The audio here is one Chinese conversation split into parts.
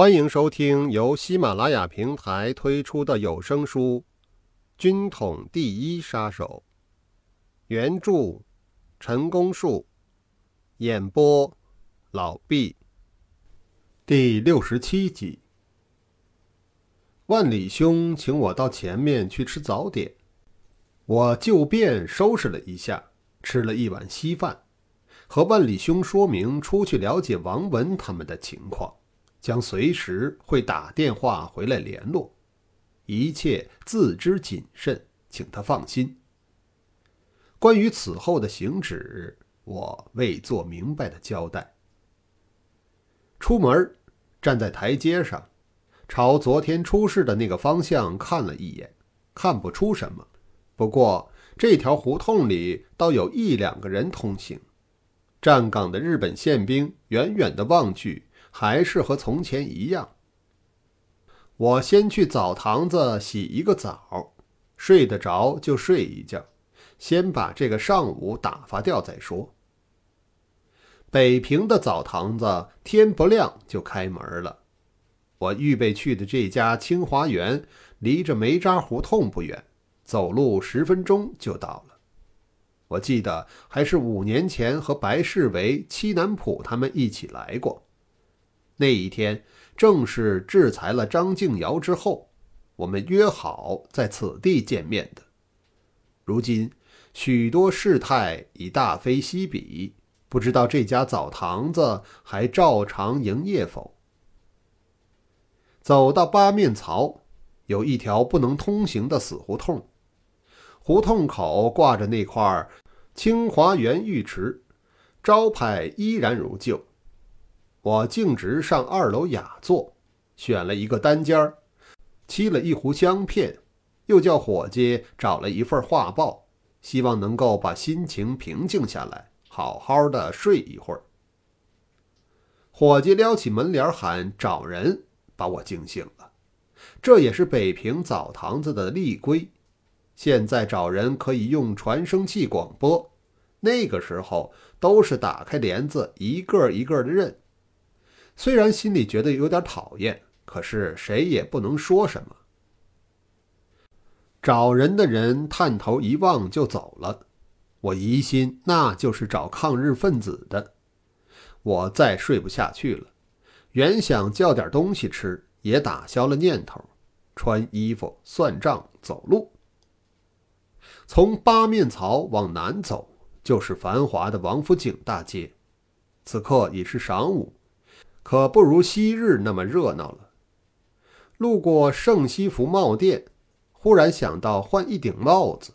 欢迎收听由喜马拉雅平台推出的有声书《军统第一杀手》，原著陈功树，演播老毕。第六十七集，万里兄请我到前面去吃早点，我就便收拾了一下，吃了一碗稀饭，和万里兄说明出去了解王文他们的情况。将随时会打电话回来联络，一切自知谨慎，请他放心。关于此后的行止，我未做明白的交代。出门，站在台阶上，朝昨天出事的那个方向看了一眼，看不出什么。不过这条胡同里倒有一两个人通行。站岗的日本宪兵远远的望去。还是和从前一样。我先去澡堂子洗一个澡，睡得着就睡一觉，先把这个上午打发掉再说。北平的澡堂子天不亮就开门了。我预备去的这家清华园离着梅渣胡同不远，走路十分钟就到了。我记得还是五年前和白世维、戚南浦他们一起来过。那一天正是制裁了张敬尧之后，我们约好在此地见面的。如今许多事态已大非昔比，不知道这家澡堂子还照常营业否？走到八面槽，有一条不能通行的死胡同，胡同口挂着那块“清华园浴池”招牌，依然如旧。我径直上二楼雅座，选了一个单间儿，沏了一壶香片，又叫伙计找了一份画报，希望能够把心情平静下来，好好的睡一会儿。伙计撩起门帘喊：“找人！”把我惊醒了。这也是北平澡堂子的例规，现在找人可以用传声器广播，那个时候都是打开帘子，一个一个的认。虽然心里觉得有点讨厌，可是谁也不能说什么。找人的人探头一望就走了，我疑心那就是找抗日分子的。我再睡不下去了，原想叫点东西吃，也打消了念头。穿衣服、算账、走路。从八面槽往南走，就是繁华的王府井大街。此刻已是晌午。可不如昔日那么热闹了。路过圣西服帽店，忽然想到换一顶帽子，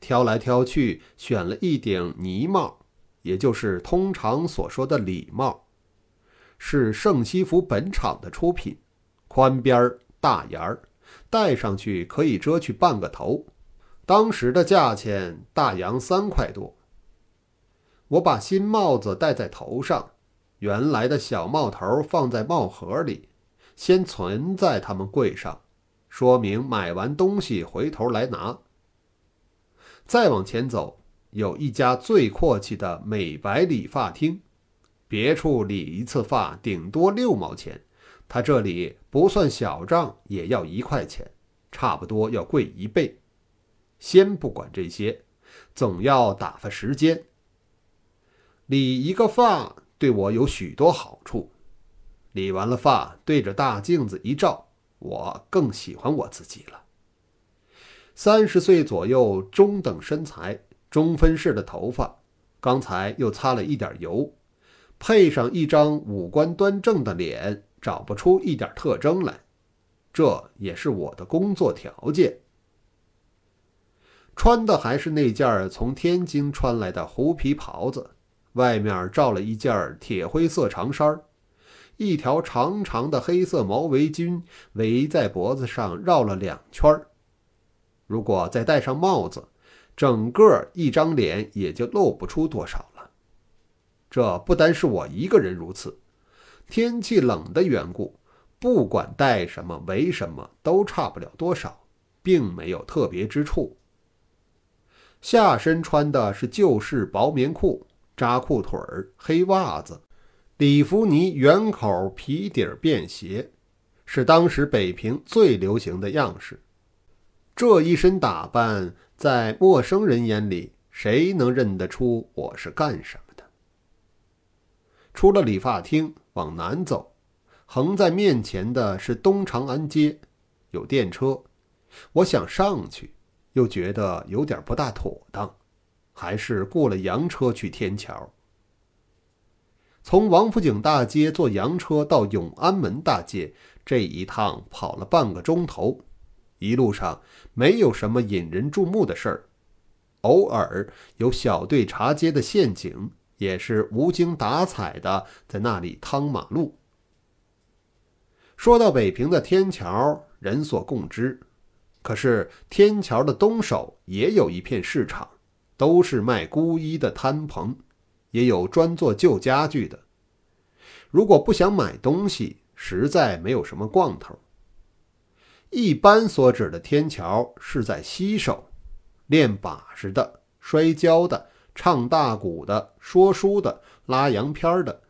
挑来挑去，选了一顶呢帽，也就是通常所说的礼帽，是圣西服本厂的出品，宽边儿大檐儿，戴上去可以遮去半个头。当时的价钱大洋三块多。我把新帽子戴在头上。原来的小帽头放在帽盒里，先存在他们柜上，说明买完东西回头来拿。再往前走，有一家最阔气的美白理发厅，别处理一次发顶多六毛钱，他这里不算小账也要一块钱，差不多要贵一倍。先不管这些，总要打发时间，理一个发。对我有许多好处。理完了发，对着大镜子一照，我更喜欢我自己了。三十岁左右，中等身材，中分式的头发，刚才又擦了一点油，配上一张五官端正的脸，找不出一点特征来。这也是我的工作条件。穿的还是那件从天津穿来的狐皮袍子。外面罩了一件铁灰色长衫一条长长的黑色毛围巾围在脖子上绕了两圈如果再戴上帽子，整个一张脸也就露不出多少了。这不单是我一个人如此，天气冷的缘故，不管戴什么围什么都差不了多少，并没有特别之处。下身穿的是旧式薄棉裤。扎裤腿儿，黑袜子，里弗尼圆口皮底便鞋，是当时北平最流行的样式。这一身打扮，在陌生人眼里，谁能认得出我是干什么的？出了理发厅，往南走，横在面前的是东长安街，有电车。我想上去，又觉得有点不大妥当，还是雇了洋车去天桥。从王府井大街坐洋车到永安门大街，这一趟跑了半个钟头，一路上没有什么引人注目的事儿，偶尔有小队查街的陷阱，也是无精打采的在那里趟马路。说到北平的天桥，人所共知，可是天桥的东首也有一片市场，都是卖孤衣的摊棚。也有专做旧家具的。如果不想买东西，实在没有什么逛头。一般所指的天桥是在西首，练把式的、摔跤的、唱大鼓的、说书的、拉洋片的，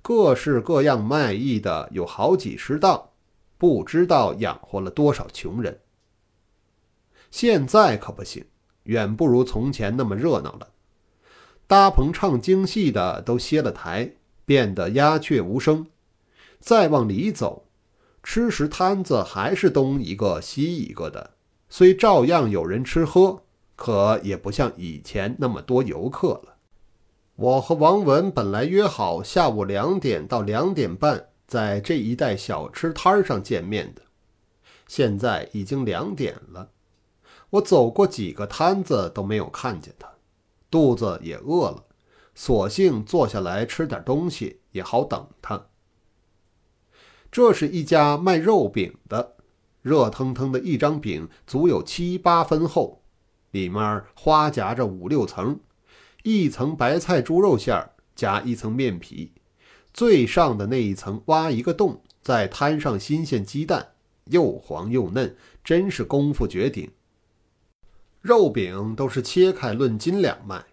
各式各样卖艺的有好几十档，不知道养活了多少穷人。现在可不行，远不如从前那么热闹了。搭棚唱京戏的都歇了台，变得鸦雀无声。再往里走，吃食摊子还是东一个西一个的，虽照样有人吃喝，可也不像以前那么多游客了。我和王文本来约好下午两点到两点半在这一带小吃摊上见面的，现在已经两点了，我走过几个摊子都没有看见他。肚子也饿了，索性坐下来吃点东西，也好等他。这是一家卖肉饼的，热腾腾的一张饼足有七八分厚，里面花夹着五六层，一层白菜猪肉馅儿，夹一层面皮，最上的那一层挖一个洞，再摊上新鲜鸡蛋，又黄又嫩，真是功夫绝顶。肉饼都是切开论斤两卖，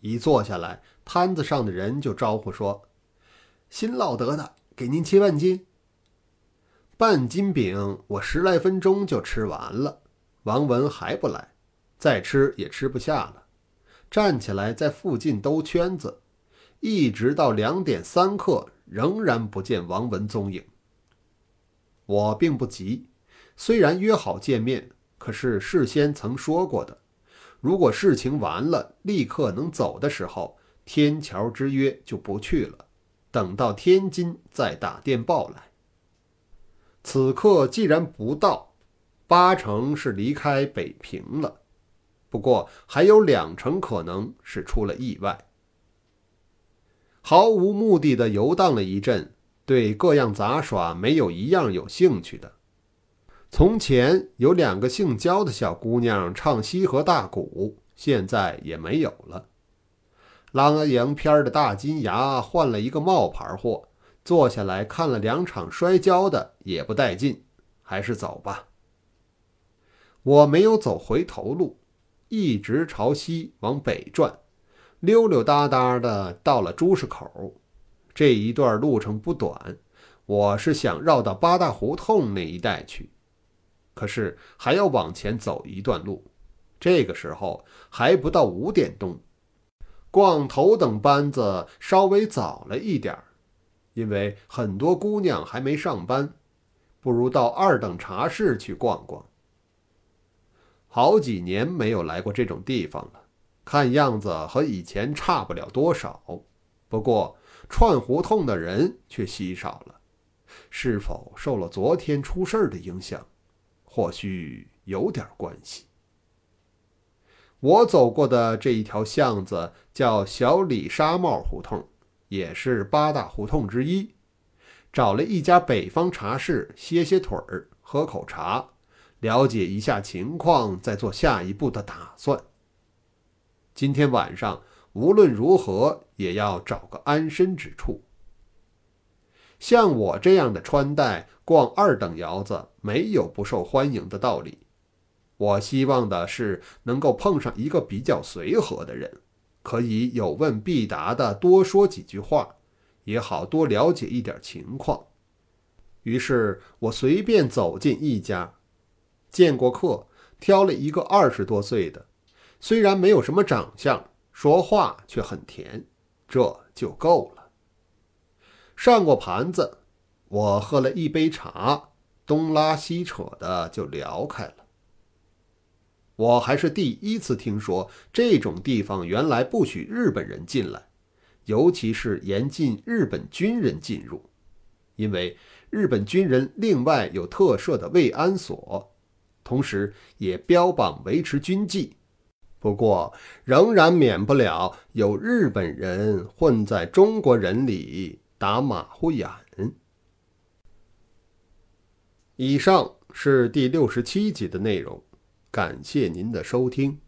一坐下来，摊子上的人就招呼说：“新烙得的，给您切半斤。”半斤饼我十来分钟就吃完了，王文还不来，再吃也吃不下了，站起来在附近兜圈子，一直到两点三刻，仍然不见王文踪影。我并不急，虽然约好见面。可是事先曾说过的，如果事情完了立刻能走的时候，天桥之约就不去了，等到天津再打电报来。此刻既然不到，八成是离开北平了，不过还有两成可能是出了意外。毫无目的的游荡了一阵，对各样杂耍没有一样有兴趣的。从前有两个姓焦的小姑娘唱西河大鼓，现在也没有了。拉洋片的大金牙换了一个冒牌货，坐下来看了两场摔跤的也不带劲，还是走吧。我没有走回头路，一直朝西往北转，溜溜达达的到了朱市口。这一段路程不短，我是想绕到八大胡同那一带去。可是还要往前走一段路，这个时候还不到五点钟，逛头等班子稍微早了一点儿，因为很多姑娘还没上班，不如到二等茶室去逛逛。好几年没有来过这种地方了，看样子和以前差不了多少，不过串胡同的人却稀少了，是否受了昨天出事儿的影响？或许有点关系。我走过的这一条巷子叫小李纱帽胡同，也是八大胡同之一。找了一家北方茶室歇歇腿儿，喝口茶，了解一下情况，再做下一步的打算。今天晚上无论如何也要找个安身之处。像我这样的穿戴。逛二等窑子没有不受欢迎的道理。我希望的是能够碰上一个比较随和的人，可以有问必答的多说几句话，也好多了解一点情况。于是我随便走进一家，见过客，挑了一个二十多岁的，虽然没有什么长相，说话却很甜，这就够了。上过盘子，我喝了一杯茶，东拉西扯的就聊开了。我还是第一次听说这种地方原来不许日本人进来，尤其是严禁日本军人进入，因为。日本军人另外有特设的慰安所，同时也标榜维持军纪。不过，仍然免不了有日本人混在中国人里打马虎眼。以上是第六十七集的内容，感谢您的收听。